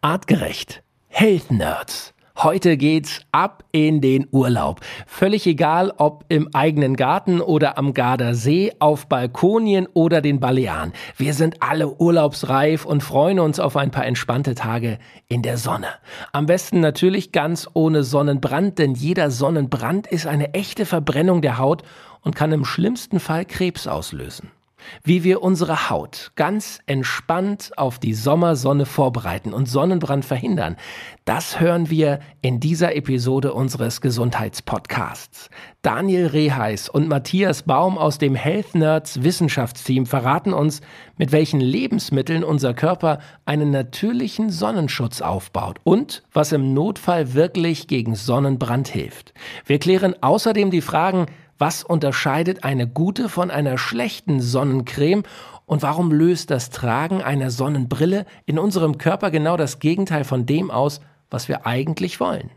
Artgerecht. Health Nerds. Heute geht's ab in den Urlaub. Völlig egal, ob im eigenen Garten oder am Gardasee, auf Balkonien oder den Balearen. Wir sind alle urlaubsreif und freuen uns auf ein paar entspannte Tage in der Sonne. Am besten natürlich ganz ohne Sonnenbrand, denn jeder Sonnenbrand ist eine echte Verbrennung der Haut und kann im schlimmsten Fall Krebs auslösen wie wir unsere Haut ganz entspannt auf die Sommersonne vorbereiten und Sonnenbrand verhindern, das hören wir in dieser Episode unseres Gesundheitspodcasts. Daniel Reheis und Matthias Baum aus dem Health Nerds Wissenschaftsteam verraten uns, mit welchen Lebensmitteln unser Körper einen natürlichen Sonnenschutz aufbaut und was im Notfall wirklich gegen Sonnenbrand hilft. Wir klären außerdem die Fragen, was unterscheidet eine gute von einer schlechten Sonnencreme und warum löst das Tragen einer Sonnenbrille in unserem Körper genau das Gegenteil von dem aus, was wir eigentlich wollen?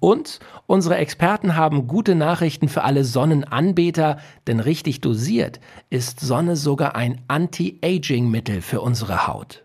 Und unsere Experten haben gute Nachrichten für alle Sonnenanbeter, denn richtig dosiert ist Sonne sogar ein Anti-Aging-Mittel für unsere Haut.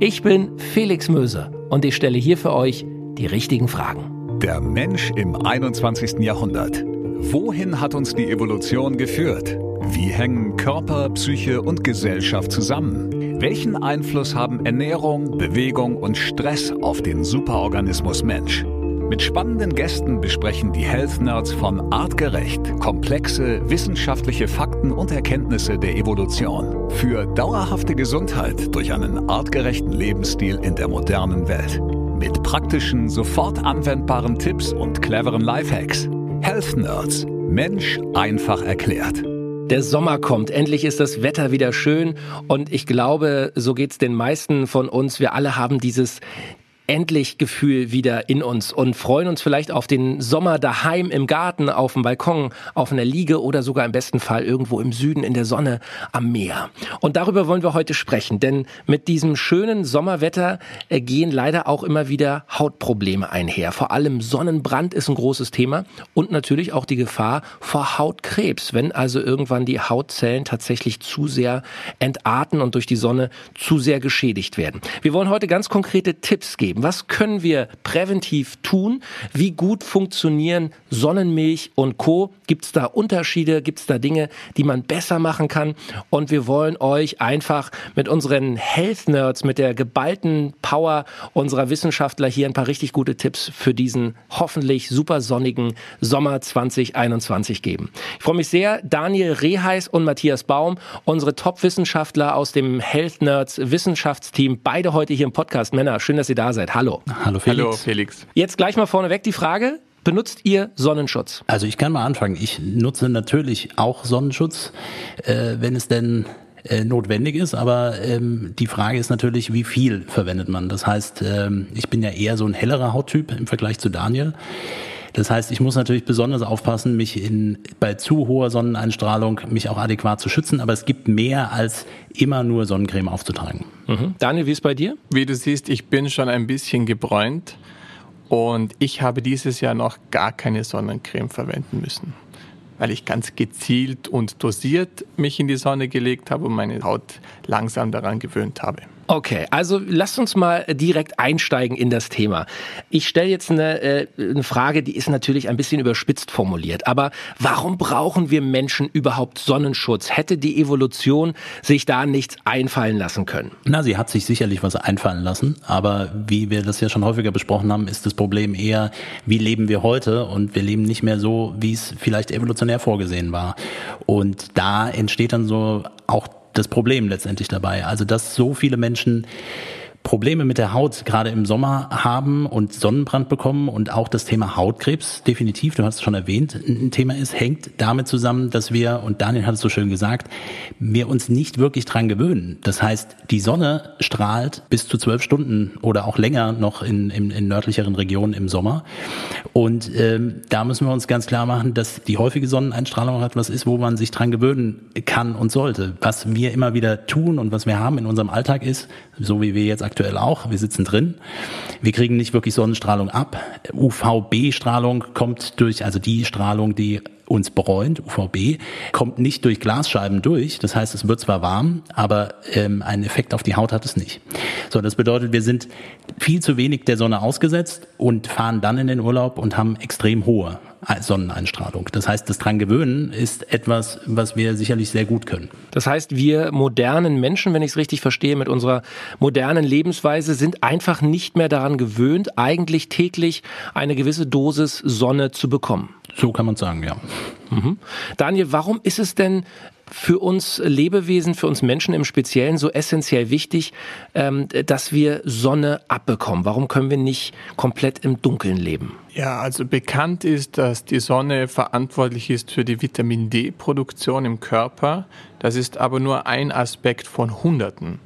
Ich bin Felix Möse und ich stelle hier für euch die richtigen Fragen. Der Mensch im 21. Jahrhundert. Wohin hat uns die Evolution geführt? Wie hängen Körper, Psyche und Gesellschaft zusammen? Welchen Einfluss haben Ernährung, Bewegung und Stress auf den Superorganismus Mensch? Mit spannenden Gästen besprechen die Health Nerds von Artgerecht komplexe wissenschaftliche Fakten und Erkenntnisse der Evolution für dauerhafte Gesundheit durch einen artgerechten Lebensstil in der modernen Welt. Mit praktischen, sofort anwendbaren Tipps und cleveren Lifehacks. Health Nerds. Mensch einfach erklärt. Der Sommer kommt, endlich ist das Wetter wieder schön und ich glaube, so geht's den meisten von uns. Wir alle haben dieses endlich Gefühl wieder in uns und freuen uns vielleicht auf den Sommer daheim im Garten, auf dem Balkon, auf einer Liege oder sogar im besten Fall irgendwo im Süden in der Sonne am Meer. Und darüber wollen wir heute sprechen, denn mit diesem schönen Sommerwetter äh, gehen leider auch immer wieder Hautprobleme einher. Vor allem Sonnenbrand ist ein großes Thema und natürlich auch die Gefahr vor Hautkrebs, wenn also irgendwann die Hautzellen tatsächlich zu sehr entarten und durch die Sonne zu sehr geschädigt werden. Wir wollen heute ganz konkrete Tipps geben geben? Was können wir präventiv tun? Wie gut funktionieren Sonnenmilch und Co? Gibt es da Unterschiede? Gibt es da Dinge, die man besser machen kann? Und wir wollen euch einfach mit unseren Health Nerds, mit der geballten Power unserer Wissenschaftler hier ein paar richtig gute Tipps für diesen hoffentlich super sonnigen Sommer 2021 geben. Ich freue mich sehr, Daniel Reheis und Matthias Baum, unsere Top-Wissenschaftler aus dem Health Nerds Wissenschaftsteam, beide heute hier im Podcast. Männer, schön, dass ihr da seid. Zeit. Hallo. Hallo Felix. Hallo Felix. Jetzt gleich mal vorneweg die Frage. Benutzt ihr Sonnenschutz? Also ich kann mal anfangen. Ich nutze natürlich auch Sonnenschutz, äh, wenn es denn äh, notwendig ist, aber ähm, die Frage ist natürlich, wie viel verwendet man? Das heißt, ähm, ich bin ja eher so ein hellerer Hauttyp im Vergleich zu Daniel. Das heißt, ich muss natürlich besonders aufpassen, mich in, bei zu hoher Sonneneinstrahlung mich auch adäquat zu schützen, aber es gibt mehr als immer nur Sonnencreme aufzutragen. Mhm. Daniel, wie ist bei dir? Wie du siehst, ich bin schon ein bisschen gebräunt und ich habe dieses Jahr noch gar keine Sonnencreme verwenden müssen, weil ich ganz gezielt und dosiert mich in die Sonne gelegt habe und meine Haut langsam daran gewöhnt habe. Okay, also lasst uns mal direkt einsteigen in das Thema. Ich stelle jetzt eine, äh, eine Frage, die ist natürlich ein bisschen überspitzt formuliert, aber warum brauchen wir Menschen überhaupt Sonnenschutz? Hätte die Evolution sich da nichts einfallen lassen können? Na, sie hat sich sicherlich was einfallen lassen, aber wie wir das ja schon häufiger besprochen haben, ist das Problem eher, wie leben wir heute und wir leben nicht mehr so, wie es vielleicht evolutionär vorgesehen war. Und da entsteht dann so auch das Problem letztendlich dabei. Also, dass so viele Menschen Probleme mit der Haut gerade im Sommer haben und Sonnenbrand bekommen und auch das Thema Hautkrebs definitiv, du hast es schon erwähnt, ein Thema ist, hängt damit zusammen, dass wir, und Daniel hat es so schön gesagt, wir uns nicht wirklich dran gewöhnen. Das heißt, die Sonne strahlt bis zu zwölf Stunden oder auch länger noch in, in, in nördlicheren Regionen im Sommer. Und ähm, da müssen wir uns ganz klar machen, dass die häufige Sonneneinstrahlung etwas ist, wo man sich dran gewöhnen kann und sollte. Was wir immer wieder tun und was wir haben in unserem Alltag ist, so wie wir jetzt aktuell auch. Wir sitzen drin. Wir kriegen nicht wirklich Sonnenstrahlung ab. UVB-Strahlung kommt durch, also die Strahlung, die uns bräunt, UVB, kommt nicht durch Glasscheiben durch. Das heißt, es wird zwar warm, aber ähm, einen Effekt auf die Haut hat es nicht. So, das bedeutet, wir sind viel zu wenig der Sonne ausgesetzt und fahren dann in den Urlaub und haben extrem hohe Sonneneinstrahlung. Das heißt, das dran gewöhnen ist etwas, was wir sicherlich sehr gut können. Das heißt, wir modernen Menschen, wenn ich es richtig verstehe, mit unserer modernen Lebensweise sind einfach nicht mehr daran gewöhnt, eigentlich täglich eine gewisse Dosis Sonne zu bekommen. So kann man sagen, ja. Mhm. Daniel, warum ist es denn für uns Lebewesen, für uns Menschen im Speziellen so essentiell wichtig, ähm, dass wir Sonne abbekommen? Warum können wir nicht komplett im Dunkeln leben? Ja, also bekannt ist, dass die Sonne verantwortlich ist für die Vitamin D-Produktion im Körper. Das ist aber nur ein Aspekt von Hunderten.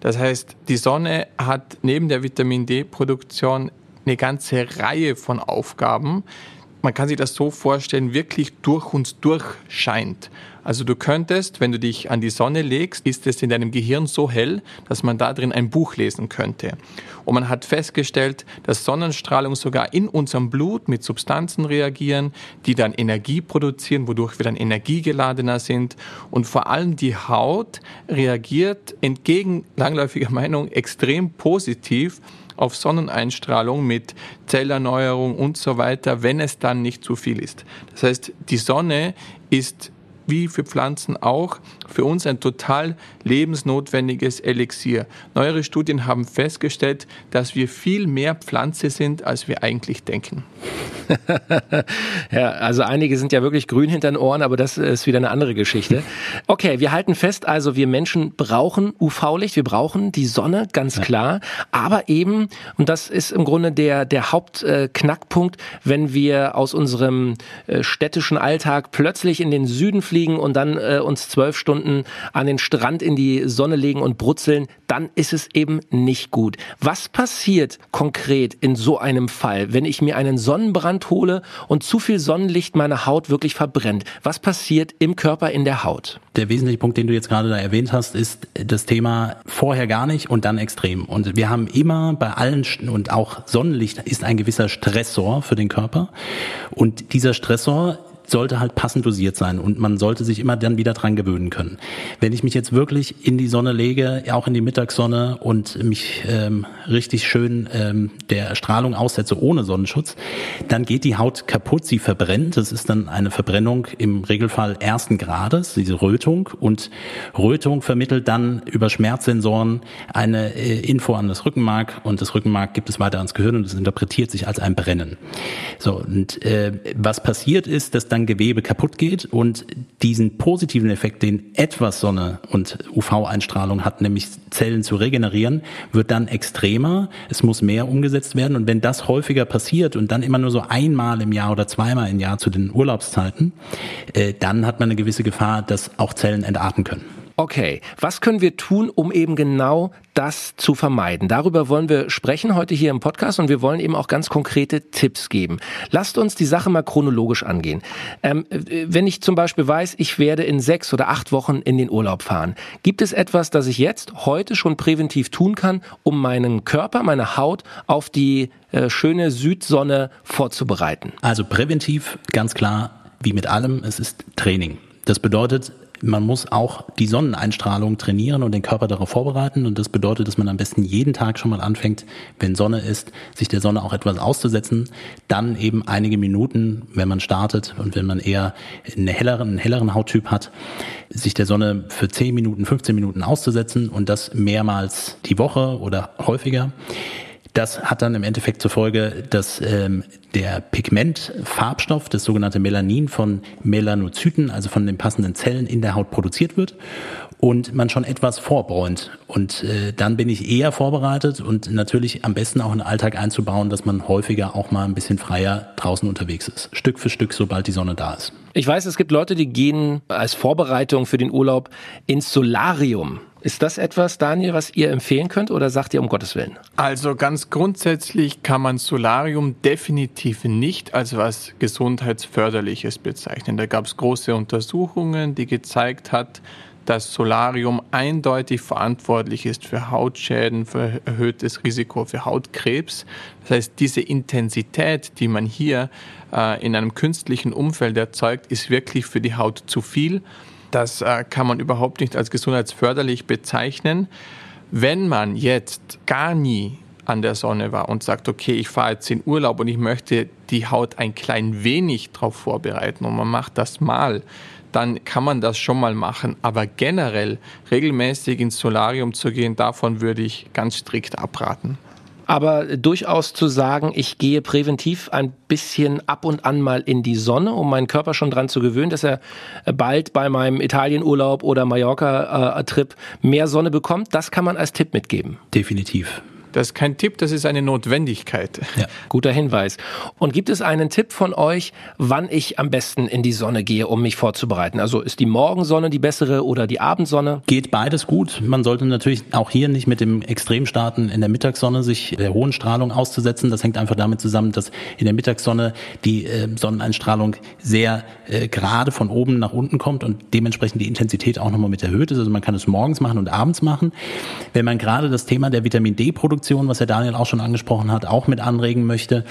Das heißt, die Sonne hat neben der Vitamin D-Produktion eine ganze Reihe von Aufgaben, man kann sich das so vorstellen, wirklich durch uns durchscheint. Also du könntest, wenn du dich an die Sonne legst, ist es in deinem Gehirn so hell, dass man da drin ein Buch lesen könnte. Und man hat festgestellt, dass Sonnenstrahlung sogar in unserem Blut mit Substanzen reagieren, die dann Energie produzieren, wodurch wir dann energiegeladener sind. Und vor allem die Haut reagiert entgegen langläufiger Meinung extrem positiv auf Sonneneinstrahlung mit Zellerneuerung und so weiter, wenn es dann nicht zu viel ist. Das heißt, die Sonne ist wie für Pflanzen auch für uns ein total lebensnotwendiges Elixier. Neuere Studien haben festgestellt, dass wir viel mehr Pflanze sind, als wir eigentlich denken. ja, also einige sind ja wirklich grün hinter den Ohren, aber das ist wieder eine andere Geschichte. Okay, wir halten fest, also wir Menschen brauchen UV-Licht, wir brauchen die Sonne, ganz klar, aber eben, und das ist im Grunde der, der Hauptknackpunkt, wenn wir aus unserem äh, städtischen Alltag plötzlich in den Süden fliegen, fliegen und dann äh, uns zwölf Stunden an den Strand in die Sonne legen und brutzeln, dann ist es eben nicht gut. Was passiert konkret in so einem Fall, wenn ich mir einen Sonnenbrand hole und zu viel Sonnenlicht meine Haut wirklich verbrennt? Was passiert im Körper in der Haut? Der wesentliche Punkt, den du jetzt gerade da erwähnt hast, ist das Thema vorher gar nicht und dann extrem. Und wir haben immer bei allen und auch Sonnenlicht ist ein gewisser Stressor für den Körper. Und dieser Stressor sollte halt passend dosiert sein und man sollte sich immer dann wieder dran gewöhnen können. Wenn ich mich jetzt wirklich in die Sonne lege, auch in die Mittagssonne und mich ähm, richtig schön ähm, der Strahlung aussetze ohne Sonnenschutz, dann geht die Haut kaputt, sie verbrennt. Das ist dann eine Verbrennung im Regelfall ersten Grades, diese Rötung und Rötung vermittelt dann über Schmerzsensoren eine äh, Info an das Rückenmark und das Rückenmark gibt es weiter ans Gehirn und es interpretiert sich als ein Brennen. So und äh, was passiert ist, dass dann Gewebe kaputt geht und diesen positiven Effekt, den etwas Sonne und UV-Einstrahlung hat, nämlich Zellen zu regenerieren, wird dann extremer. Es muss mehr umgesetzt werden und wenn das häufiger passiert und dann immer nur so einmal im Jahr oder zweimal im Jahr zu den Urlaubszeiten, äh, dann hat man eine gewisse Gefahr, dass auch Zellen entarten können. Okay, was können wir tun, um eben genau das zu vermeiden? Darüber wollen wir sprechen heute hier im Podcast und wir wollen eben auch ganz konkrete Tipps geben. Lasst uns die Sache mal chronologisch angehen. Ähm, wenn ich zum Beispiel weiß, ich werde in sechs oder acht Wochen in den Urlaub fahren, gibt es etwas, das ich jetzt heute schon präventiv tun kann, um meinen Körper, meine Haut auf die äh, schöne Südsonne vorzubereiten? Also präventiv ganz klar, wie mit allem, es ist Training. Das bedeutet, man muss auch die Sonneneinstrahlung trainieren und den Körper darauf vorbereiten. Und das bedeutet, dass man am besten jeden Tag schon mal anfängt, wenn Sonne ist, sich der Sonne auch etwas auszusetzen. Dann eben einige Minuten, wenn man startet und wenn man eher einen helleren, einen helleren Hauttyp hat, sich der Sonne für 10 Minuten, 15 Minuten auszusetzen und das mehrmals die Woche oder häufiger. Das hat dann im Endeffekt zur Folge, dass ähm, der Pigmentfarbstoff, das sogenannte Melanin von Melanozyten, also von den passenden Zellen in der Haut produziert wird und man schon etwas vorbräunt. Und äh, dann bin ich eher vorbereitet und natürlich am besten auch in den Alltag einzubauen, dass man häufiger auch mal ein bisschen freier draußen unterwegs ist. Stück für Stück, sobald die Sonne da ist. Ich weiß, es gibt Leute, die gehen als Vorbereitung für den Urlaub ins Solarium. Ist das etwas, Daniel, was ihr empfehlen könnt oder sagt ihr um Gottes Willen? Also ganz grundsätzlich kann man Solarium definitiv nicht als was gesundheitsförderliches bezeichnen. Da gab es große Untersuchungen, die gezeigt hat, dass Solarium eindeutig verantwortlich ist für Hautschäden, für erhöhtes Risiko für Hautkrebs. Das heißt, diese Intensität, die man hier äh, in einem künstlichen Umfeld erzeugt, ist wirklich für die Haut zu viel. Das äh, kann man überhaupt nicht als gesundheitsförderlich bezeichnen. Wenn man jetzt gar nie an der Sonne war und sagt, okay, ich fahre jetzt in Urlaub und ich möchte die Haut ein klein wenig darauf vorbereiten und man macht das mal, dann kann man das schon mal machen. Aber generell regelmäßig ins Solarium zu gehen, davon würde ich ganz strikt abraten. Aber durchaus zu sagen, ich gehe präventiv ein bisschen ab und an mal in die Sonne, um meinen Körper schon dran zu gewöhnen, dass er bald bei meinem Italienurlaub oder Mallorca-Trip mehr Sonne bekommt, das kann man als Tipp mitgeben. Definitiv. Das ist kein Tipp, das ist eine Notwendigkeit. Ja, guter Hinweis. Und gibt es einen Tipp von euch, wann ich am besten in die Sonne gehe, um mich vorzubereiten? Also ist die Morgensonne die bessere oder die Abendsonne? Geht beides gut. Man sollte natürlich auch hier nicht mit dem Extremstarten in der Mittagssonne sich der hohen Strahlung auszusetzen. Das hängt einfach damit zusammen, dass in der Mittagssonne die äh, Sonneneinstrahlung sehr äh, gerade von oben nach unten kommt und dementsprechend die Intensität auch nochmal mit erhöht ist. Also man kann es morgens machen und abends machen. Wenn man gerade das Thema der Vitamin D-Produktion Produktion, was der Daniel auch schon angesprochen hat, auch mit anregen möchte,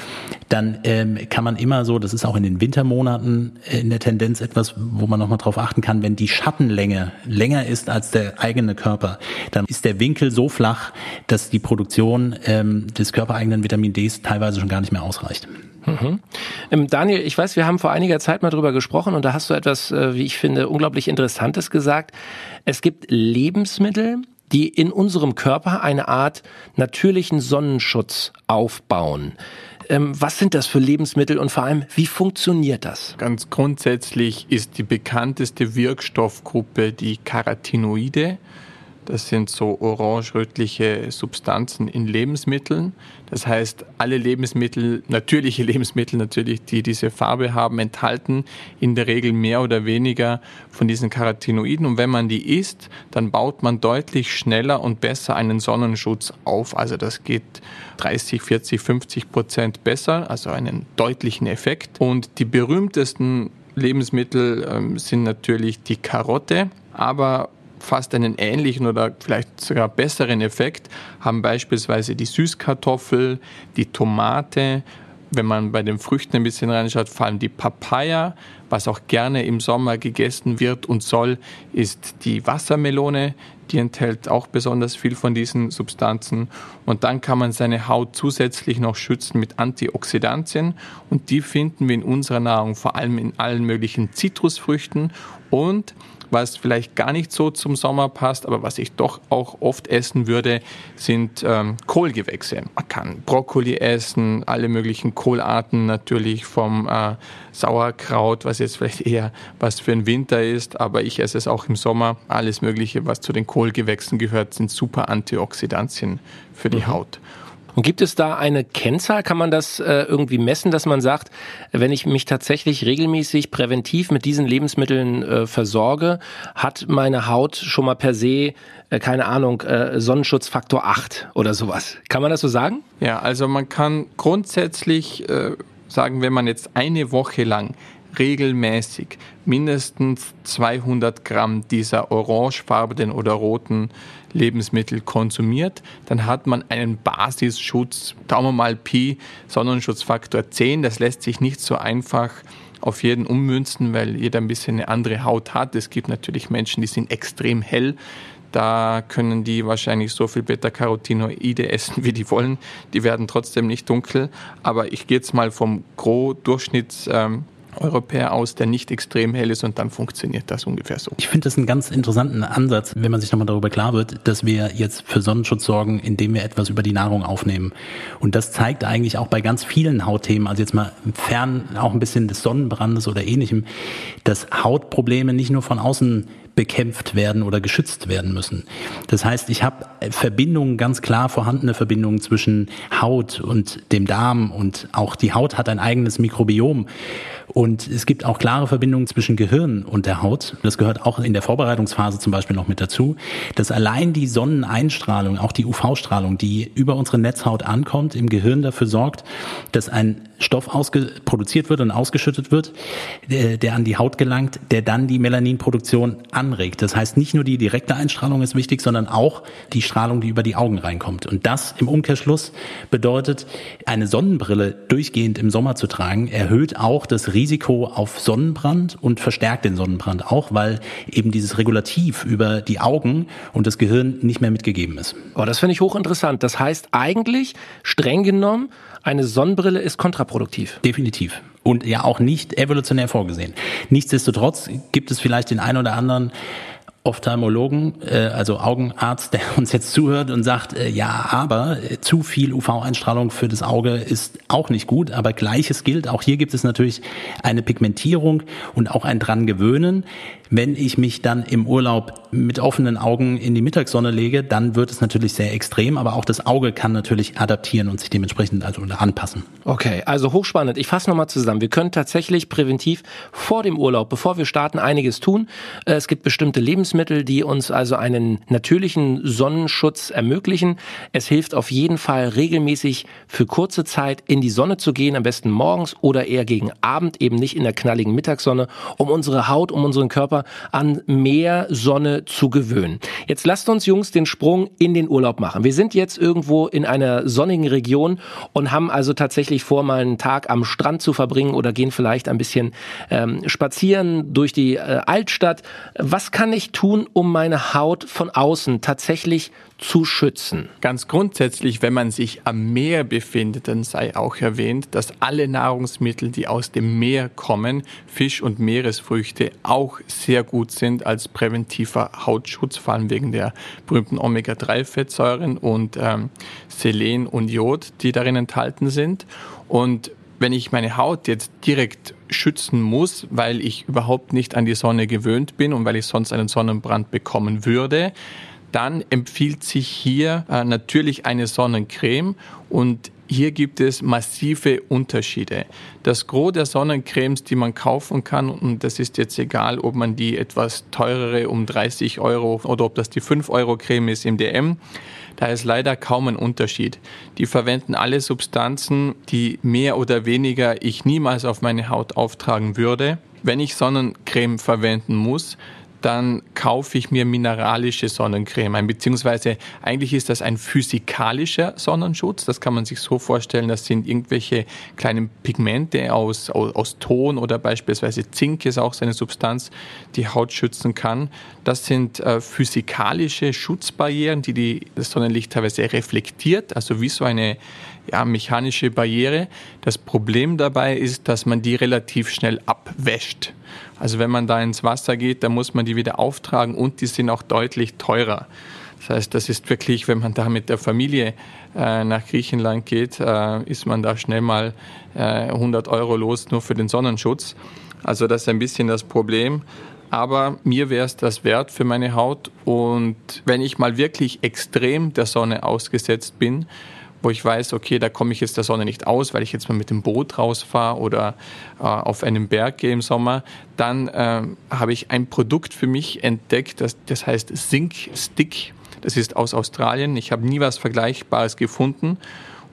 dann ähm, kann man immer so, das ist auch in den Wintermonaten äh, in der Tendenz etwas, wo man nochmal drauf achten kann, wenn die Schattenlänge länger ist als der eigene Körper, dann ist der Winkel so flach, dass die Produktion ähm, des körpereigenen Vitamin Ds teilweise schon gar nicht mehr ausreicht. Mhm. Ähm, Daniel, ich weiß, wir haben vor einiger Zeit mal drüber gesprochen und da hast du etwas, äh, wie ich finde, unglaublich Interessantes gesagt. Es gibt Lebensmittel, die in unserem Körper eine Art natürlichen Sonnenschutz aufbauen. Ähm, was sind das für Lebensmittel und vor allem, wie funktioniert das? Ganz grundsätzlich ist die bekannteste Wirkstoffgruppe die Carotinoide. Das sind so orange-rötliche Substanzen in Lebensmitteln. Das heißt, alle Lebensmittel, natürliche Lebensmittel natürlich, die diese Farbe haben, enthalten in der Regel mehr oder weniger von diesen Carotinoiden. Und wenn man die isst, dann baut man deutlich schneller und besser einen Sonnenschutz auf. Also das geht 30, 40, 50 Prozent besser, also einen deutlichen Effekt. Und die berühmtesten Lebensmittel ähm, sind natürlich die Karotte, aber fast einen ähnlichen oder vielleicht sogar besseren Effekt haben beispielsweise die Süßkartoffel, die Tomate. Wenn man bei den Früchten ein bisschen reinschaut, vor allem die Papaya, was auch gerne im Sommer gegessen wird und soll, ist die Wassermelone. Die enthält auch besonders viel von diesen Substanzen. Und dann kann man seine Haut zusätzlich noch schützen mit Antioxidantien. Und die finden wir in unserer Nahrung vor allem in allen möglichen Zitrusfrüchten und was vielleicht gar nicht so zum Sommer passt, aber was ich doch auch oft essen würde, sind ähm, Kohlgewächse. Man kann Brokkoli essen, alle möglichen Kohlarten natürlich vom äh, Sauerkraut, was jetzt vielleicht eher was für den Winter ist, aber ich esse es auch im Sommer. Alles Mögliche, was zu den Kohlgewächsen gehört, sind super Antioxidantien für die mhm. Haut. Und gibt es da eine Kennzahl? Kann man das äh, irgendwie messen, dass man sagt, wenn ich mich tatsächlich regelmäßig präventiv mit diesen Lebensmitteln äh, versorge, hat meine Haut schon mal per se, äh, keine Ahnung, äh, Sonnenschutzfaktor 8 oder sowas? Kann man das so sagen? Ja, also man kann grundsätzlich äh, sagen, wenn man jetzt eine Woche lang regelmäßig mindestens 200 Gramm dieser orangefarbenen oder roten Lebensmittel konsumiert, dann hat man einen Basisschutz, Daumen wir mal Pi, Sonnenschutzfaktor 10. Das lässt sich nicht so einfach auf jeden ummünzen, weil jeder ein bisschen eine andere Haut hat. Es gibt natürlich Menschen, die sind extrem hell. Da können die wahrscheinlich so viel Beta-Carotinoide essen, wie die wollen. Die werden trotzdem nicht dunkel. Aber ich gehe jetzt mal vom Gros-Durchschnitts ähm, Europäer aus, der nicht extrem hell ist und dann funktioniert das ungefähr so. Ich finde das einen ganz interessanten Ansatz, wenn man sich nochmal darüber klar wird, dass wir jetzt für Sonnenschutz sorgen, indem wir etwas über die Nahrung aufnehmen. Und das zeigt eigentlich auch bei ganz vielen Hautthemen, also jetzt mal fern auch ein bisschen des Sonnenbrandes oder ähnlichem, dass Hautprobleme nicht nur von außen bekämpft werden oder geschützt werden müssen. Das heißt, ich habe Verbindungen, ganz klar vorhandene Verbindungen zwischen Haut und dem Darm und auch die Haut hat ein eigenes Mikrobiom. Und es gibt auch klare Verbindungen zwischen Gehirn und der Haut. Das gehört auch in der Vorbereitungsphase zum Beispiel noch mit dazu, dass allein die Sonneneinstrahlung, auch die UV-Strahlung, die über unsere Netzhaut ankommt, im Gehirn dafür sorgt, dass ein Stoff produziert wird und ausgeschüttet wird, der, der an die Haut gelangt, der dann die Melaninproduktion anregt. Das heißt, nicht nur die direkte Einstrahlung ist wichtig, sondern auch die Strahlung, die über die Augen reinkommt. Und das im Umkehrschluss bedeutet, eine Sonnenbrille durchgehend im Sommer zu tragen, erhöht auch das Risiko auf Sonnenbrand und verstärkt den Sonnenbrand auch, weil eben dieses Regulativ über die Augen und das Gehirn nicht mehr mitgegeben ist. Oh, das finde ich hochinteressant. Das heißt eigentlich, streng genommen, eine Sonnenbrille ist kontraproduktiv. Definitiv. Und ja auch nicht evolutionär vorgesehen. Nichtsdestotrotz gibt es vielleicht den einen oder anderen Ophthalmologen, äh, also Augenarzt, der uns jetzt zuhört und sagt, äh, ja, aber äh, zu viel UV-Einstrahlung für das Auge ist auch nicht gut, aber gleiches gilt, auch hier gibt es natürlich eine Pigmentierung und auch ein dran gewöhnen. Wenn ich mich dann im Urlaub mit offenen Augen in die Mittagssonne lege, dann wird es natürlich sehr extrem, aber auch das Auge kann natürlich adaptieren und sich dementsprechend also anpassen. Okay, also hochspannend. Ich fasse nochmal zusammen. Wir können tatsächlich präventiv vor dem Urlaub, bevor wir starten, einiges tun. Äh, es gibt bestimmte Lebensmittel, die uns also einen natürlichen Sonnenschutz ermöglichen. Es hilft auf jeden Fall regelmäßig für kurze Zeit in die Sonne zu gehen, am besten morgens oder eher gegen Abend, eben nicht in der knalligen Mittagssonne, um unsere Haut, um unseren Körper an mehr Sonne zu gewöhnen. Jetzt lasst uns Jungs den Sprung in den Urlaub machen. Wir sind jetzt irgendwo in einer sonnigen Region und haben also tatsächlich vor, mal einen Tag am Strand zu verbringen oder gehen vielleicht ein bisschen ähm, spazieren durch die äh, Altstadt. Was kann ich tun, um meine Haut von außen tatsächlich zu schützen? Ganz grundsätzlich, wenn man sich am Meer befindet, dann sei auch erwähnt, dass alle Nahrungsmittel, die aus dem Meer kommen, Fisch und Meeresfrüchte, auch sehr gut sind als präventiver Hautschutz, vor allem wegen der berühmten Omega-3-Fettsäuren und ähm, Selen und Jod, die darin enthalten sind. Und wenn ich meine Haut jetzt direkt schützen muss, weil ich überhaupt nicht an die Sonne gewöhnt bin und weil ich sonst einen Sonnenbrand bekommen würde, dann empfiehlt sich hier äh, natürlich eine Sonnencreme und hier gibt es massive Unterschiede. Das Gros der Sonnencremes, die man kaufen kann, und das ist jetzt egal, ob man die etwas teurere um 30 Euro oder ob das die 5 Euro Creme ist im DM, da ist leider kaum ein Unterschied. Die verwenden alle Substanzen, die mehr oder weniger ich niemals auf meine Haut auftragen würde. Wenn ich Sonnencreme verwenden muss, dann kaufe ich mir mineralische Sonnencreme ein, beziehungsweise eigentlich ist das ein physikalischer Sonnenschutz. Das kann man sich so vorstellen, das sind irgendwelche kleinen Pigmente aus, aus, aus Ton oder beispielsweise Zink ist auch seine Substanz, die Haut schützen kann. Das sind äh, physikalische Schutzbarrieren, die, die das Sonnenlicht teilweise reflektiert, also wie so eine ja, mechanische Barriere. Das Problem dabei ist, dass man die relativ schnell abwäscht. Also wenn man da ins Wasser geht, dann muss man die wieder auftragen und die sind auch deutlich teurer. Das heißt, das ist wirklich, wenn man da mit der Familie äh, nach Griechenland geht, äh, ist man da schnell mal äh, 100 Euro los nur für den Sonnenschutz. Also das ist ein bisschen das Problem. Aber mir wäre es das wert für meine Haut. Und wenn ich mal wirklich extrem der Sonne ausgesetzt bin, wo ich weiß, okay, da komme ich jetzt der Sonne nicht aus, weil ich jetzt mal mit dem Boot rausfahre oder äh, auf einen Berg gehe im Sommer, dann äh, habe ich ein Produkt für mich entdeckt, das, das heißt Zinc Stick. Das ist aus Australien. Ich habe nie was Vergleichbares gefunden.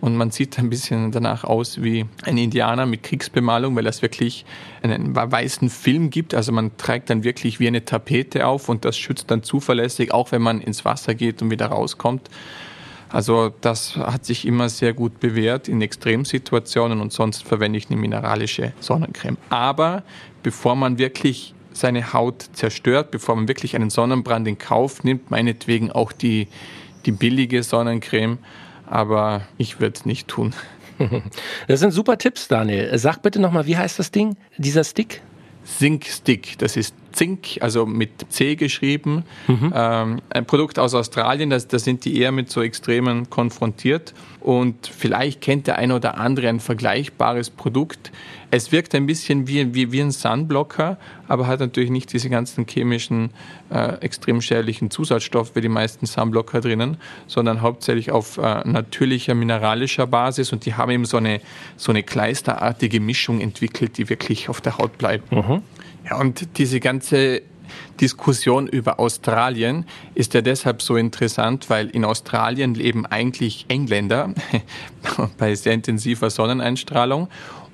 Und man sieht ein bisschen danach aus wie ein Indianer mit Kriegsbemalung, weil das wirklich einen weißen Film gibt. Also man trägt dann wirklich wie eine Tapete auf und das schützt dann zuverlässig, auch wenn man ins Wasser geht und wieder rauskommt. Also das hat sich immer sehr gut bewährt in Extremsituationen und sonst verwende ich eine mineralische Sonnencreme. Aber bevor man wirklich seine Haut zerstört, bevor man wirklich einen Sonnenbrand in Kauf nimmt, meinetwegen auch die, die billige Sonnencreme, aber ich würde es nicht tun. Das sind super Tipps, Daniel. Sag bitte nochmal, wie heißt das Ding, dieser Stick? Zinc Stick. Das ist Zink, also mit C geschrieben. Mhm. Ähm, ein Produkt aus Australien, da das sind die eher mit so Extremen konfrontiert. Und vielleicht kennt der eine oder andere ein vergleichbares Produkt. Es wirkt ein bisschen wie, wie, wie ein Sunblocker, aber hat natürlich nicht diese ganzen chemischen, äh, extrem schädlichen Zusatzstoffe wie die meisten Sunblocker drinnen, sondern hauptsächlich auf äh, natürlicher mineralischer Basis. Und die haben eben so eine, so eine kleisterartige Mischung entwickelt, die wirklich auf der Haut bleibt. Mhm. Ja, und diese ganze Diskussion über Australien ist ja deshalb so interessant, weil in Australien leben eigentlich Engländer bei sehr intensiver Sonneneinstrahlung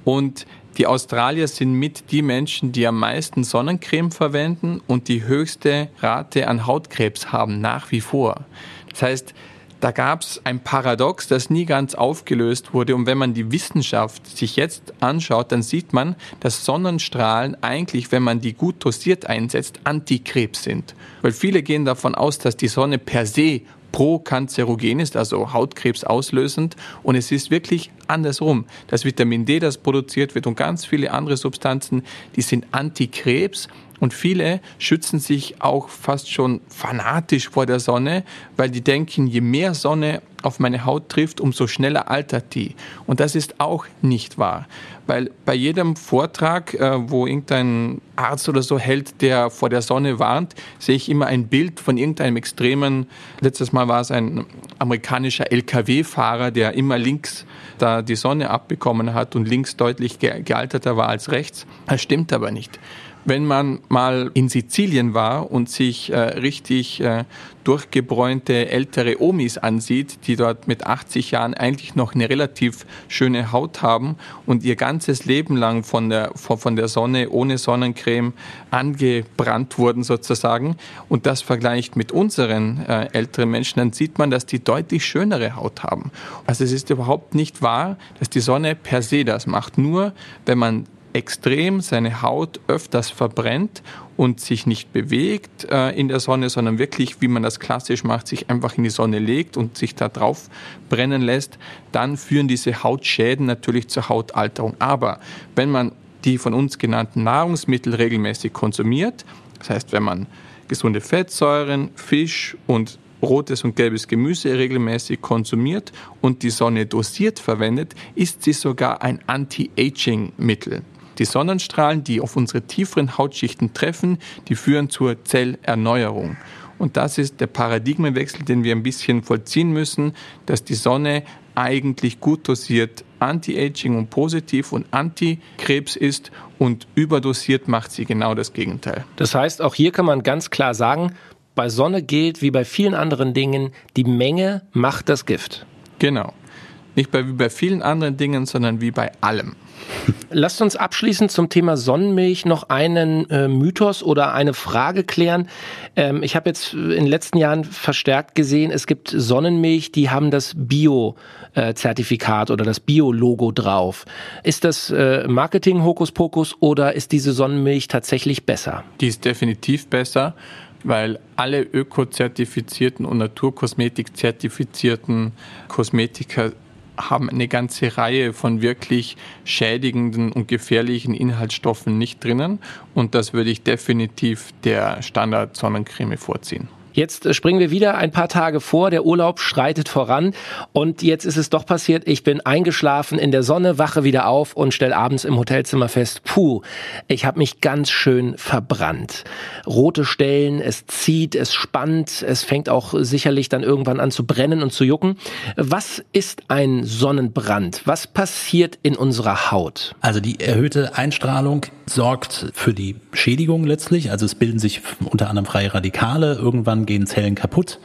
Und die Australier sind mit die Menschen, die am meisten Sonnencreme verwenden und die höchste Rate an Hautkrebs haben, nach wie vor. Das heißt, da gab es ein Paradox, das nie ganz aufgelöst wurde. Und wenn man die Wissenschaft sich jetzt anschaut, dann sieht man, dass Sonnenstrahlen eigentlich, wenn man die gut dosiert einsetzt, Antikrebs sind. Weil viele gehen davon aus, dass die Sonne per se prokanzerogen ist, also Hautkrebs auslösend. Und es ist wirklich andersrum. Das Vitamin D, das produziert wird und ganz viele andere Substanzen, die sind Antikrebs. Und viele schützen sich auch fast schon fanatisch vor der Sonne, weil die denken, je mehr Sonne auf meine Haut trifft, umso schneller altert die. Und das ist auch nicht wahr. Weil bei jedem Vortrag, äh, wo irgendein Arzt oder so hält, der vor der Sonne warnt, sehe ich immer ein Bild von irgendeinem extremen, letztes Mal war es ein amerikanischer Lkw-Fahrer, der immer links da die Sonne abbekommen hat und links deutlich gealterter war als rechts. Das stimmt aber nicht. Wenn man mal in Sizilien war und sich äh, richtig äh, durchgebräunte ältere Omis ansieht, die dort mit 80 Jahren eigentlich noch eine relativ schöne Haut haben und ihr ganzes Leben lang von der, von, der Sonne ohne Sonnencreme angebrannt wurden sozusagen und das vergleicht mit unseren äh, älteren Menschen, dann sieht man, dass die deutlich schönere Haut haben. Also es ist überhaupt nicht wahr, dass die Sonne per se das macht. Nur wenn man extrem seine Haut öfters verbrennt und sich nicht bewegt äh, in der Sonne, sondern wirklich, wie man das klassisch macht, sich einfach in die Sonne legt und sich da drauf brennen lässt, dann führen diese Hautschäden natürlich zur Hautalterung. Aber wenn man die von uns genannten Nahrungsmittel regelmäßig konsumiert, das heißt, wenn man gesunde Fettsäuren, Fisch und rotes und gelbes Gemüse regelmäßig konsumiert und die Sonne dosiert verwendet, ist sie sogar ein Anti-Aging-Mittel. Die Sonnenstrahlen, die auf unsere tieferen Hautschichten treffen, die führen zur Zellerneuerung. Und das ist der Paradigmenwechsel, den wir ein bisschen vollziehen müssen, dass die Sonne eigentlich gut dosiert Anti-Aging und positiv und Antikrebs ist und überdosiert macht sie genau das Gegenteil. Das heißt, auch hier kann man ganz klar sagen, bei Sonne gilt wie bei vielen anderen Dingen, die Menge macht das Gift. Genau. Nicht bei, wie bei vielen anderen Dingen, sondern wie bei allem. Lasst uns abschließend zum Thema Sonnenmilch noch einen äh, Mythos oder eine Frage klären. Ähm, ich habe jetzt in den letzten Jahren verstärkt gesehen, es gibt Sonnenmilch, die haben das Bio-Zertifikat oder das Bio-Logo drauf. Ist das äh, Marketing Hokuspokus oder ist diese Sonnenmilch tatsächlich besser? Die ist definitiv besser weil alle ökozertifizierten und Naturkosmetik-zertifizierten Kosmetika haben eine ganze Reihe von wirklich schädigenden und gefährlichen Inhaltsstoffen nicht drinnen. Und das würde ich definitiv der Standard-Sonnencreme vorziehen. Jetzt springen wir wieder ein paar Tage vor, der Urlaub schreitet voran und jetzt ist es doch passiert, ich bin eingeschlafen in der Sonne, wache wieder auf und stelle abends im Hotelzimmer fest, puh, ich habe mich ganz schön verbrannt. Rote Stellen, es zieht, es spannt, es fängt auch sicherlich dann irgendwann an zu brennen und zu jucken. Was ist ein Sonnenbrand? Was passiert in unserer Haut? Also die erhöhte Einstrahlung sorgt für die Schädigung letztlich, also es bilden sich unter anderem freie Radikale, irgendwann gehen Zellen kaputt.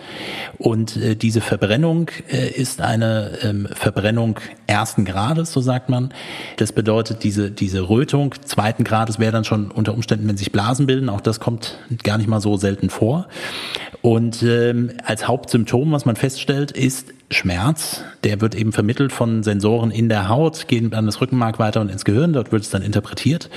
Und äh, diese Verbrennung äh, ist eine ähm, Verbrennung ersten Grades, so sagt man. Das bedeutet, diese, diese Rötung zweiten Grades wäre dann schon unter Umständen, wenn sich Blasen bilden. Auch das kommt gar nicht mal so selten vor. Und ähm, als Hauptsymptom, was man feststellt, ist Schmerz. Der wird eben vermittelt von Sensoren in der Haut, gehen an das Rückenmark weiter und ins Gehirn. Dort wird es dann interpretiert.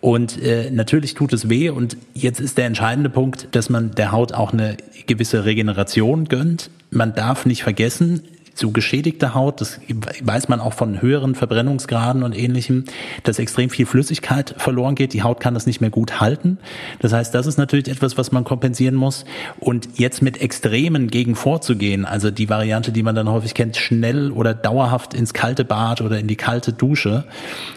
Und äh, natürlich tut es weh. Und jetzt ist der entscheidende Punkt, dass man der Haut auch eine gewisse Regeneration gönnt. Man darf nicht vergessen, so geschädigte Haut, das weiß man auch von höheren Verbrennungsgraden und ähnlichem, dass extrem viel Flüssigkeit verloren geht. Die Haut kann das nicht mehr gut halten. Das heißt, das ist natürlich etwas, was man kompensieren muss. Und jetzt mit Extremen gegen vorzugehen, also die Variante, die man dann häufig kennt, schnell oder dauerhaft ins kalte Bad oder in die kalte Dusche,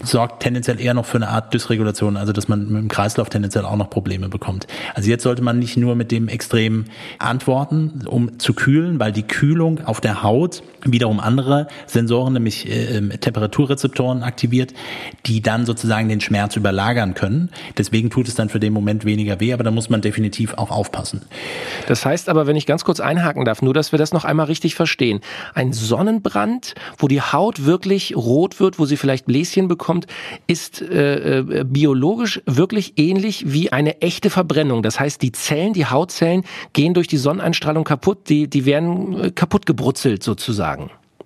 sorgt tendenziell eher noch für eine Art Dysregulation, also dass man dem Kreislauf tendenziell auch noch Probleme bekommt. Also jetzt sollte man nicht nur mit dem Extrem antworten, um zu kühlen, weil die Kühlung auf der Haut wiederum andere Sensoren, nämlich äh, ähm, Temperaturrezeptoren aktiviert, die dann sozusagen den Schmerz überlagern können. Deswegen tut es dann für den Moment weniger weh, aber da muss man definitiv auch aufpassen. Das heißt aber, wenn ich ganz kurz einhaken darf, nur dass wir das noch einmal richtig verstehen. Ein Sonnenbrand, wo die Haut wirklich rot wird, wo sie vielleicht Bläschen bekommt, ist äh, äh, biologisch wirklich ähnlich wie eine echte Verbrennung. Das heißt, die Zellen, die Hautzellen gehen durch die Sonneneinstrahlung kaputt, die, die werden äh, kaputt gebrutzelt sozusagen.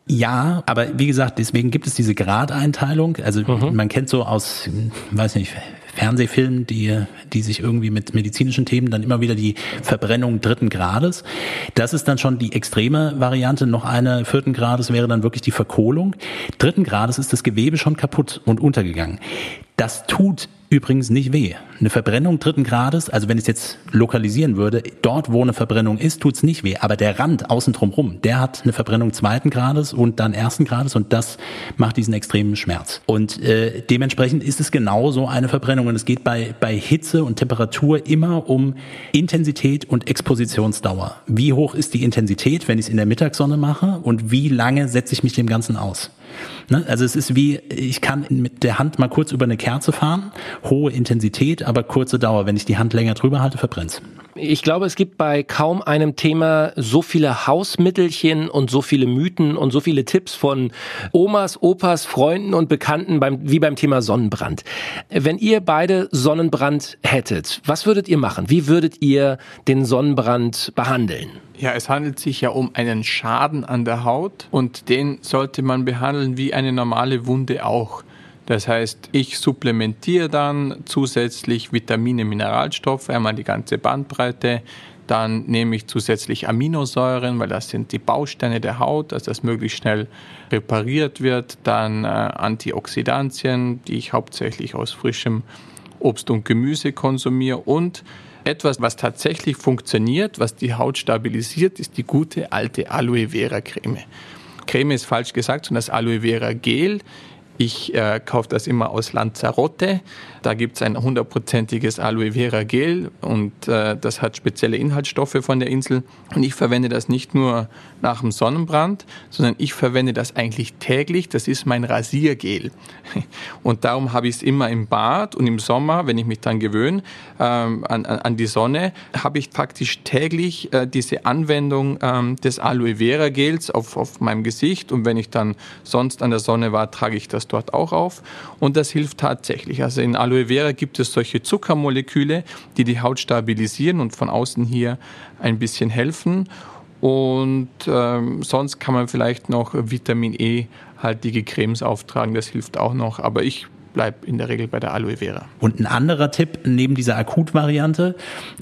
Ja, aber wie gesagt, deswegen gibt es diese Gradeinteilung. Also mhm. man kennt so aus, weiß nicht, Fernsehfilmen, die, die sich irgendwie mit medizinischen Themen dann immer wieder die Verbrennung dritten Grades. Das ist dann schon die extreme Variante. Noch eine vierten Grades wäre dann wirklich die Verkohlung. Dritten Grades ist das Gewebe schon kaputt und untergegangen. Das tut übrigens nicht weh. Eine Verbrennung dritten Grades, also wenn ich es jetzt lokalisieren würde, dort wo eine Verbrennung ist, tut's nicht weh. Aber der Rand außen drumherum, der hat eine Verbrennung zweiten Grades und dann ersten Grades und das macht diesen extremen Schmerz. Und äh, dementsprechend ist es genauso eine Verbrennung. Und es geht bei, bei Hitze und Temperatur immer um Intensität und Expositionsdauer. Wie hoch ist die Intensität, wenn ich es in der Mittagssonne mache und wie lange setze ich mich dem Ganzen aus? Ne? Also es ist wie, ich kann mit der Hand mal kurz über eine Kerze fahren, hohe Intensität, aber kurze Dauer. Wenn ich die Hand länger drüber halte, verbrennt's. Ich glaube, es gibt bei kaum einem Thema so viele Hausmittelchen und so viele Mythen und so viele Tipps von Omas, Opas, Freunden und Bekannten beim, wie beim Thema Sonnenbrand. Wenn ihr beide Sonnenbrand hättet, was würdet ihr machen? Wie würdet ihr den Sonnenbrand behandeln? Ja, es handelt sich ja um einen Schaden an der Haut und den sollte man behandeln wie eine normale Wunde auch. Das heißt, ich supplementiere dann zusätzlich Vitamine, Mineralstoffe, einmal die ganze Bandbreite. Dann nehme ich zusätzlich Aminosäuren, weil das sind die Bausteine der Haut, dass das möglichst schnell repariert wird. Dann äh, Antioxidantien, die ich hauptsächlich aus frischem Obst und Gemüse konsumiere und etwas, was tatsächlich funktioniert, was die Haut stabilisiert, ist die gute alte Aloe Vera Creme. Creme ist falsch gesagt, sondern das Aloe Vera Gel ich äh, kaufe das immer aus Lanzarote. Da gibt es ein hundertprozentiges Aloe Vera Gel und äh, das hat spezielle Inhaltsstoffe von der Insel. Und ich verwende das nicht nur nach dem Sonnenbrand, sondern ich verwende das eigentlich täglich. Das ist mein Rasiergel. Und darum habe ich es immer im Bad und im Sommer, wenn ich mich dann gewöhne ähm, an, an, die Sonne, habe ich praktisch täglich äh, diese Anwendung ähm, des Aloe Vera Gels auf, auf meinem Gesicht. Und wenn ich dann sonst an der Sonne war, trage ich das dort auch auf und das hilft tatsächlich. Also in Aloe Vera gibt es solche Zuckermoleküle, die die Haut stabilisieren und von außen hier ein bisschen helfen. Und ähm, sonst kann man vielleicht noch Vitamin E haltige Cremes auftragen, das hilft auch noch. Aber ich bleibe in der Regel bei der Aloe Vera. Und ein anderer Tipp neben dieser Akutvariante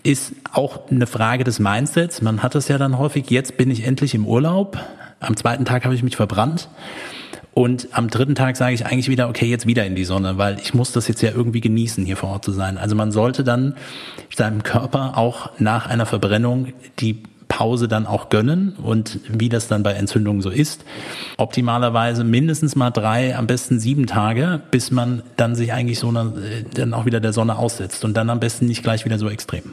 ist auch eine Frage des Mindsets. Man hat es ja dann häufig, jetzt bin ich endlich im Urlaub. Am zweiten Tag habe ich mich verbrannt. Und am dritten Tag sage ich eigentlich wieder, okay, jetzt wieder in die Sonne, weil ich muss das jetzt ja irgendwie genießen, hier vor Ort zu sein. Also man sollte dann seinem Körper auch nach einer Verbrennung die Pause dann auch gönnen und wie das dann bei Entzündungen so ist. Optimalerweise mindestens mal drei, am besten sieben Tage, bis man dann sich eigentlich so eine, dann auch wieder der Sonne aussetzt und dann am besten nicht gleich wieder so extrem.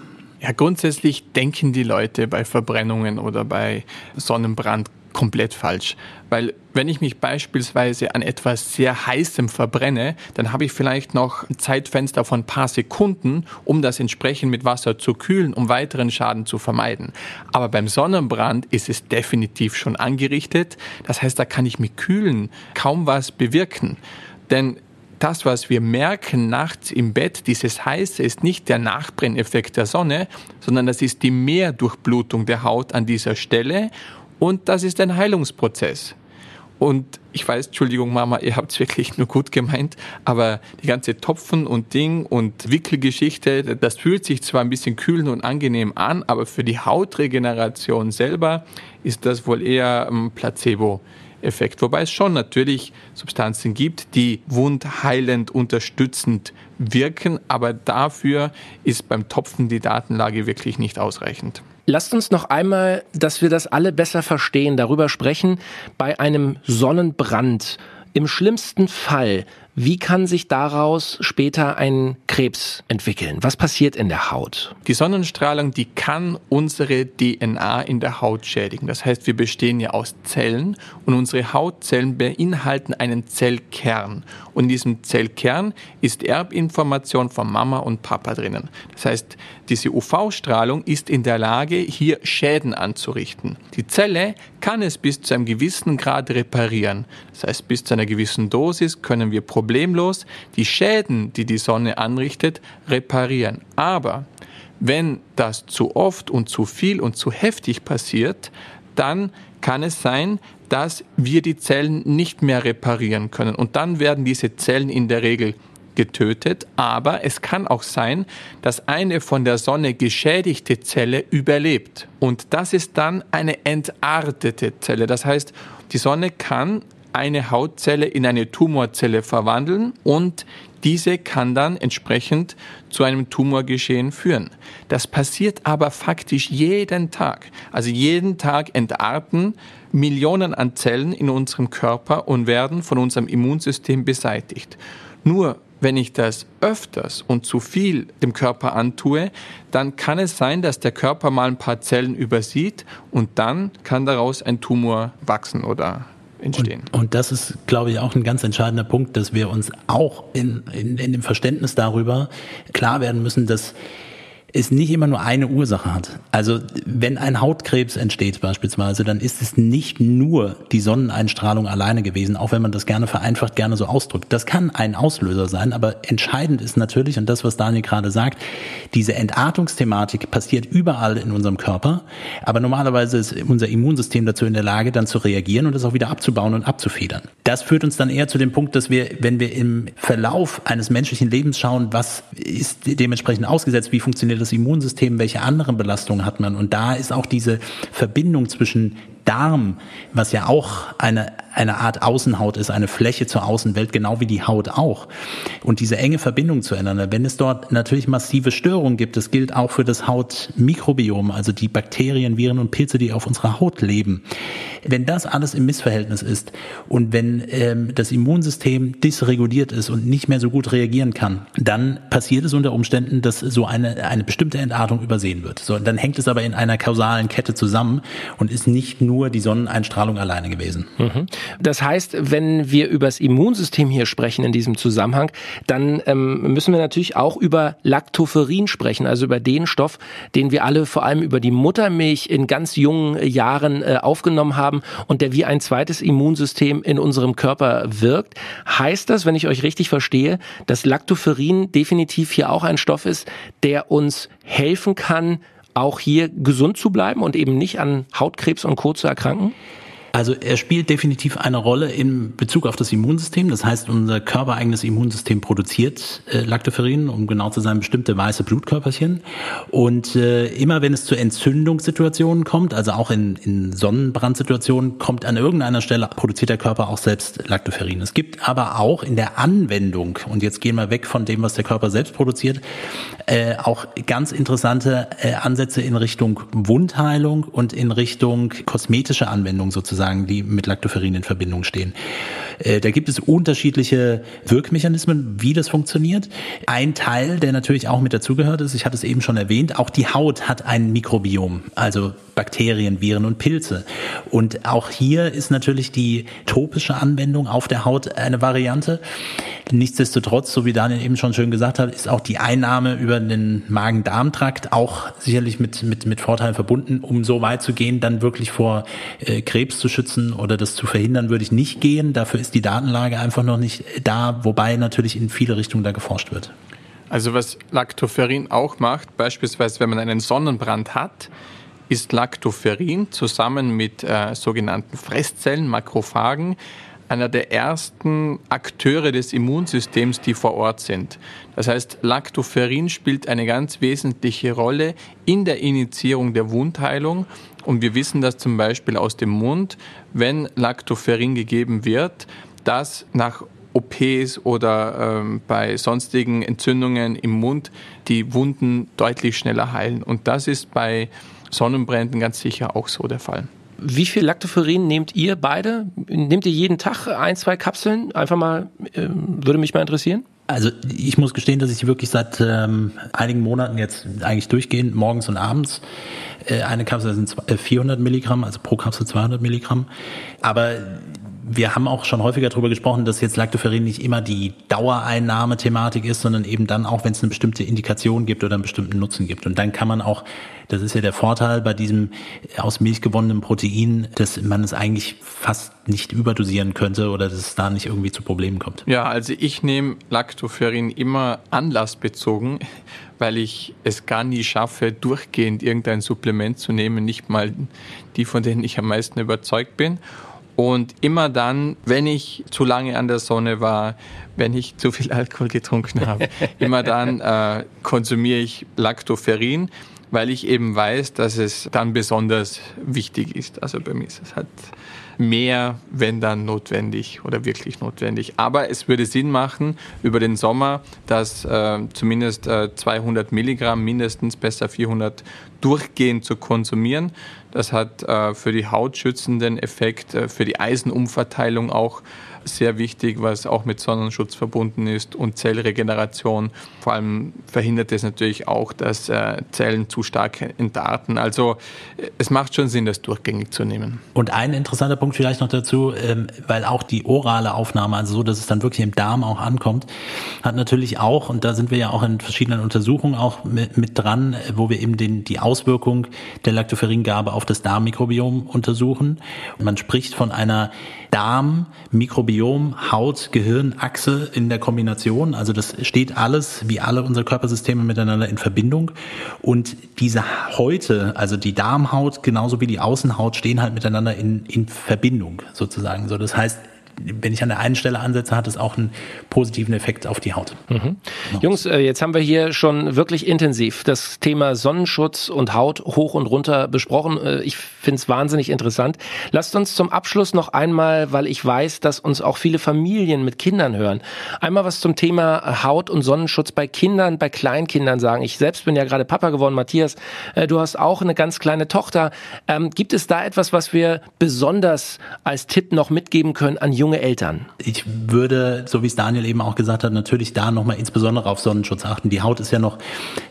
Ja, grundsätzlich denken die Leute bei Verbrennungen oder bei Sonnenbrand komplett falsch. Weil wenn ich mich beispielsweise an etwas sehr heißem verbrenne, dann habe ich vielleicht noch ein Zeitfenster von ein paar Sekunden, um das entsprechend mit Wasser zu kühlen, um weiteren Schaden zu vermeiden. Aber beim Sonnenbrand ist es definitiv schon angerichtet. Das heißt, da kann ich mit Kühlen kaum was bewirken. Denn das, was wir merken nachts im Bett, dieses Heiße, ist nicht der Nachbrenneffekt der Sonne, sondern das ist die Mehrdurchblutung der Haut an dieser Stelle und das ist ein Heilungsprozess. Und ich weiß, Entschuldigung, Mama, ihr habt es wirklich nur gut gemeint, aber die ganze Topfen und Ding und Wickelgeschichte, das fühlt sich zwar ein bisschen kühl und angenehm an, aber für die Hautregeneration selber ist das wohl eher ein Placebo-Effekt. Wobei es schon natürlich Substanzen gibt, die wundheilend unterstützend wirken, aber dafür ist beim Topfen die Datenlage wirklich nicht ausreichend. Lasst uns noch einmal, dass wir das alle besser verstehen, darüber sprechen, bei einem Sonnenbrand. Im schlimmsten Fall, Wie kann sich daraus später ein Krebs entwickeln? Was passiert in der Haut? Die Sonnenstrahlung, die kann unsere DNA in der Haut schädigen. Das heißt, wir bestehen ja aus Zellen und unsere Hautzellen beinhalten einen Zellkern. Und in diesem Zellkern ist Erbinformation von Mama und Papa drinnen. Das heißt, diese UV-Strahlung ist in der Lage, hier Schäden anzurichten. Die Zelle kann es bis zu einem gewissen Grad reparieren. Das heißt, bis zu einer gewissen Dosis können wir problemlos die Schäden, die die Sonne anrichtet, reparieren. Aber wenn das zu oft und zu viel und zu heftig passiert, dann kann es sein, dass wir die Zellen nicht mehr reparieren können. Und dann werden diese Zellen in der Regel getötet, aber es kann auch sein, dass eine von der Sonne geschädigte Zelle überlebt. Und das ist dann eine entartete Zelle. Das heißt, die Sonne kann eine Hautzelle in eine Tumorzelle verwandeln und diese kann dann entsprechend zu einem Tumorgeschehen führen. Das passiert aber faktisch jeden Tag. Also jeden Tag entarten Millionen an Zellen in unserem Körper und werden von unserem Immunsystem beseitigt. Nur wenn ich das öfters und zu viel dem Körper antue, dann kann es sein, dass der Körper mal ein paar Zellen übersieht und dann kann daraus ein Tumor wachsen oder entstehen. Und, und das ist, glaube ich, auch ein ganz entscheidender Punkt, dass wir uns auch in, in, in dem Verständnis darüber klar werden müssen, dass es nicht immer nur eine Ursache hat. Also wenn ein Hautkrebs entsteht beispielsweise, dann ist es nicht nur die Sonneneinstrahlung alleine gewesen, auch wenn man das gerne vereinfacht, gerne so ausdrückt. Das kann ein Auslöser sein, aber entscheidend ist natürlich, und das, was Daniel gerade sagt, diese Entartungsthematik passiert überall in unserem Körper, aber normalerweise ist unser Immunsystem dazu in der Lage, dann zu reagieren und das auch wieder abzubauen und abzufedern. Das führt uns dann eher zu dem Punkt, dass wir, wenn wir im Verlauf eines menschlichen Lebens schauen, was ist dementsprechend ausgesetzt, wie funktioniert das Immunsystem, welche anderen Belastungen hat man. Und da ist auch diese Verbindung zwischen Darm, was ja auch eine, eine Art Außenhaut ist, eine Fläche zur Außenwelt, genau wie die Haut auch. Und diese enge Verbindung zueinander, wenn es dort natürlich massive Störungen gibt, das gilt auch für das Hautmikrobiom, also die Bakterien, Viren und Pilze, die auf unserer Haut leben. Wenn das alles im Missverhältnis ist und wenn ähm, das Immunsystem dysreguliert ist und nicht mehr so gut reagieren kann, dann passiert es unter Umständen, dass so eine, eine bestimmte Entartung übersehen wird. So, dann hängt es aber in einer kausalen Kette zusammen und ist nicht nur die Sonneneinstrahlung alleine gewesen. Mhm. Das heißt, wenn wir über das Immunsystem hier sprechen in diesem Zusammenhang, dann ähm, müssen wir natürlich auch über Lactoferin sprechen, also über den Stoff, den wir alle vor allem über die Muttermilch in ganz jungen Jahren äh, aufgenommen haben und der wie ein zweites Immunsystem in unserem Körper wirkt. Heißt das, wenn ich euch richtig verstehe, dass Lactoferin definitiv hier auch ein Stoff ist, der uns helfen kann, auch hier gesund zu bleiben und eben nicht an Hautkrebs und Co. zu erkranken? Also er spielt definitiv eine Rolle in Bezug auf das Immunsystem. Das heißt, unser körpereigenes Immunsystem produziert äh, Lactoferrin, um genau zu sein, bestimmte weiße Blutkörperchen. Und äh, immer wenn es zu Entzündungssituationen kommt, also auch in, in Sonnenbrandsituationen, kommt an irgendeiner Stelle, produziert der Körper auch selbst Lactoferrin. Es gibt aber auch in der Anwendung, und jetzt gehen wir weg von dem, was der Körper selbst produziert, äh, auch ganz interessante äh, Ansätze in Richtung Wundheilung und in Richtung kosmetische Anwendung sozusagen sozusagen, die mit Lactoferrin in Verbindung stehen. Äh, da gibt es unterschiedliche Wirkmechanismen, wie das funktioniert. Ein Teil, der natürlich auch mit dazugehört ist, ich hatte es eben schon erwähnt, auch die Haut hat ein Mikrobiom, also Bakterien, Viren und Pilze. Und auch hier ist natürlich die topische Anwendung auf der Haut eine Variante. Nichtsdestotrotz, so wie Daniel eben schon schön gesagt hat, ist auch die Einnahme über den Magen-Darm-Trakt auch sicherlich mit, mit, mit Vorteilen verbunden. Um so weit zu gehen, dann wirklich vor äh, Krebs zu schützen oder das zu verhindern, würde ich nicht gehen. Dafür ist die Datenlage einfach noch nicht da, wobei natürlich in viele Richtungen da geforscht wird. Also was Lactoferrin auch macht, beispielsweise wenn man einen Sonnenbrand hat, ist Lactoferrin zusammen mit äh, sogenannten Fresszellen, Makrophagen, einer der ersten Akteure des Immunsystems, die vor Ort sind. Das heißt, Lactoferrin spielt eine ganz wesentliche Rolle in der Initiierung der Wundheilung. Und wir wissen das zum Beispiel aus dem Mund, wenn Lactoferrin gegeben wird, dass nach OPs oder ähm, bei sonstigen Entzündungen im Mund die Wunden deutlich schneller heilen. Und das ist bei Sonnenbränden ganz sicher auch so der Fall. Wie viel Lactoferrin nehmt ihr beide? Nehmt ihr jeden Tag ein, zwei Kapseln? Einfach mal, äh, würde mich mal interessieren. Also ich muss gestehen, dass ich wirklich seit ähm, einigen Monaten jetzt eigentlich durchgehend morgens und abends äh, eine Kapsel sind 400 äh, Milligramm, also pro Kapsel 200 Milligramm. Aber wir haben auch schon häufiger darüber gesprochen, dass jetzt Lactoferrin nicht immer die Dauereinnahme-Thematik ist, sondern eben dann auch, wenn es eine bestimmte Indikation gibt oder einen bestimmten Nutzen gibt. Und dann kann man auch, das ist ja der Vorteil bei diesem aus Milch gewonnenen Protein, dass man es eigentlich fast nicht überdosieren könnte oder dass es da nicht irgendwie zu Problemen kommt. Ja, also ich nehme Lactoferrin immer anlassbezogen, weil ich es gar nie schaffe, durchgehend irgendein Supplement zu nehmen, nicht mal die, von denen ich am meisten überzeugt bin. Und immer dann, wenn ich zu lange an der Sonne war, wenn ich zu viel Alkohol getrunken habe, immer dann äh, konsumiere ich Lactoferrin, weil ich eben weiß, dass es dann besonders wichtig ist. Also bei mir ist es halt mehr, wenn dann notwendig oder wirklich notwendig. Aber es würde Sinn machen über den Sommer, dass äh, zumindest äh, 200 Milligramm, mindestens besser 400 durchgehend zu konsumieren. Das hat äh, für die Haut schützenden Effekt, äh, für die Eisenumverteilung auch sehr wichtig, was auch mit Sonnenschutz verbunden ist und Zellregeneration. Vor allem verhindert es natürlich auch, dass äh, Zellen zu stark entarten. Also äh, es macht schon Sinn, das durchgängig zu nehmen. Und ein interessanter Punkt vielleicht noch dazu, ähm, weil auch die orale Aufnahme, also so, dass es dann wirklich im Darm auch ankommt, hat natürlich auch, und da sind wir ja auch in verschiedenen Untersuchungen auch mit, mit dran, wo wir eben den, die Auswirkung der Lactoferingabe auf das Darmmikrobiom untersuchen. Und man spricht von einer Darm-Mikrobiom, Haut-Gehirn-Achse in der Kombination. Also das steht alles, wie alle unsere Körpersysteme miteinander in Verbindung. Und diese Häute, also die Darmhaut genauso wie die Außenhaut, stehen halt miteinander in, in Verbindung sozusagen. So, das heißt, wenn ich an der einen Stelle ansetze, hat es auch einen positiven Effekt auf die Haut. Mhm. Ja. Jungs, äh, jetzt haben wir hier schon wirklich intensiv das Thema Sonnenschutz und Haut hoch und runter besprochen. Äh, ich finde es wahnsinnig interessant. Lasst uns zum Abschluss noch einmal, weil ich weiß, dass uns auch viele Familien mit Kindern hören, einmal was zum Thema Haut und Sonnenschutz bei Kindern, bei Kleinkindern sagen. Ich selbst bin ja gerade Papa geworden, Matthias. Äh, du hast auch eine ganz kleine Tochter. Ähm, gibt es da etwas, was wir besonders als Tipp noch mitgeben können an junge Eltern? Ich würde, so wie es Daniel eben auch gesagt hat, natürlich da nochmal insbesondere auf Sonnenschutz achten. Die Haut ist ja noch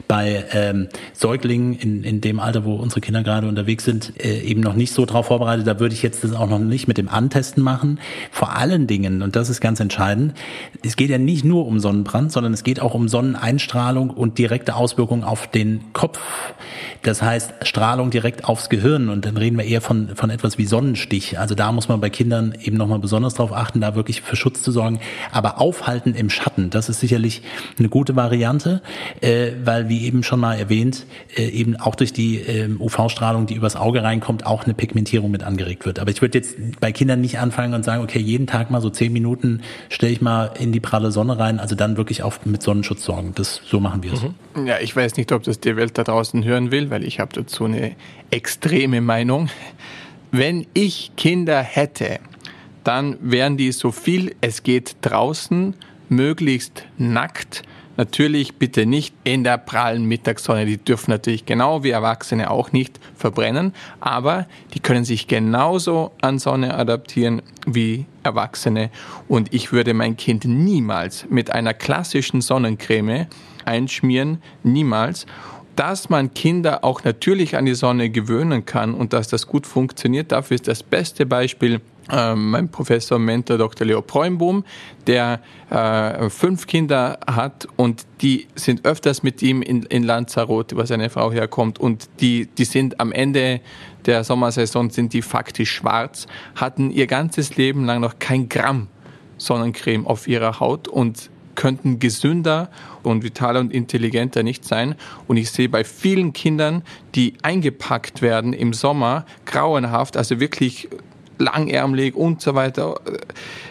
bei ähm, Säuglingen in, in dem Alter, wo unsere Kinder gerade unterwegs sind, äh, eben noch nicht so drauf vorbereitet. Da würde ich jetzt das auch noch nicht mit dem Antesten machen. Vor allen Dingen, und das ist ganz entscheidend, es geht ja nicht nur um Sonnenbrand, sondern es geht auch um Sonneneinstrahlung und direkte Auswirkungen auf den Kopf. Das heißt, Strahlung direkt aufs Gehirn. Und dann reden wir eher von, von etwas wie Sonnenstich. Also da muss man bei Kindern eben nochmal besonders darauf achten, da wirklich für Schutz zu sorgen. Aber aufhalten im Schatten, das ist sicherlich eine gute Variante, äh, weil wie eben schon mal erwähnt, äh, eben auch durch die äh, UV-Strahlung, die übers Auge reinkommt, auch eine Pigmentierung mit angeregt wird. Aber ich würde jetzt bei Kindern nicht anfangen und sagen, okay, jeden Tag mal so zehn Minuten stelle ich mal in die pralle Sonne rein, also dann wirklich auch mit Sonnenschutz sorgen. Das so machen wir es. Mhm. Ja, ich weiß nicht, ob das die Welt da draußen hören will, weil ich habe dazu eine extreme Meinung. Wenn ich Kinder hätte, dann wären die so viel es geht draußen, möglichst nackt. Natürlich bitte nicht in der prallen Mittagssonne. Die dürfen natürlich genau wie Erwachsene auch nicht verbrennen, aber die können sich genauso an Sonne adaptieren wie Erwachsene. Und ich würde mein Kind niemals mit einer klassischen Sonnencreme einschmieren, niemals dass man Kinder auch natürlich an die Sonne gewöhnen kann und dass das gut funktioniert. Dafür ist das beste Beispiel mein Professor Mentor Dr. Leo Preumbohm, der äh, fünf Kinder hat und die sind öfters mit ihm in, in Lanzarote, wo seine Frau herkommt und die, die sind am Ende der Sommersaison sind die faktisch schwarz, hatten ihr ganzes Leben lang noch kein Gramm Sonnencreme auf ihrer Haut und könnten gesünder und vitaler und intelligenter nicht sein. Und ich sehe bei vielen Kindern, die eingepackt werden im Sommer, grauenhaft, also wirklich langärmelig und so weiter.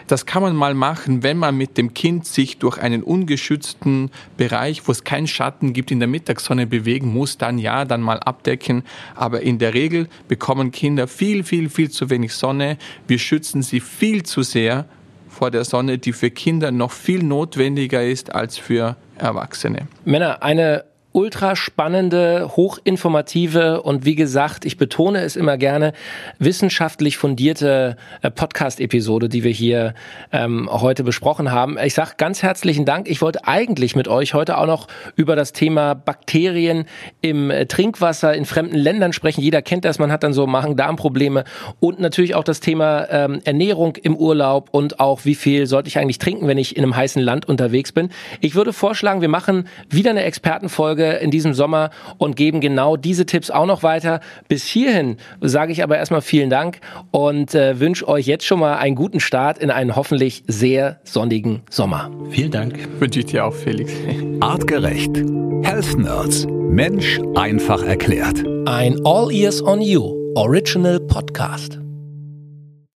Das kann man mal machen, wenn man mit dem Kind sich durch einen ungeschützten Bereich, wo es keinen Schatten gibt, in der Mittagssonne bewegen muss, dann ja, dann mal abdecken. Aber in der Regel bekommen Kinder viel, viel, viel zu wenig Sonne. Wir schützen sie viel zu sehr vor der Sonne, die für Kinder noch viel notwendiger ist als für Erwachsene. Männer, eine ultra spannende, hochinformative und wie gesagt, ich betone es immer gerne, wissenschaftlich fundierte äh, Podcast-Episode, die wir hier ähm, heute besprochen haben. Ich sage ganz herzlichen Dank. Ich wollte eigentlich mit euch heute auch noch über das Thema Bakterien im äh, Trinkwasser in fremden Ländern sprechen. Jeder kennt das, man hat dann so Magen-Darm-Probleme und natürlich auch das Thema ähm, Ernährung im Urlaub und auch wie viel sollte ich eigentlich trinken, wenn ich in einem heißen Land unterwegs bin. Ich würde vorschlagen, wir machen wieder eine Expertenfolge Folge in diesem Sommer und geben genau diese Tipps auch noch weiter. Bis hierhin sage ich aber erstmal vielen Dank und äh, wünsche euch jetzt schon mal einen guten Start in einen hoffentlich sehr sonnigen Sommer. Vielen Dank. Wünsche ich dir auch, Felix. Artgerecht. Health Nerds. Mensch einfach erklärt. Ein All Ears on You Original Podcast.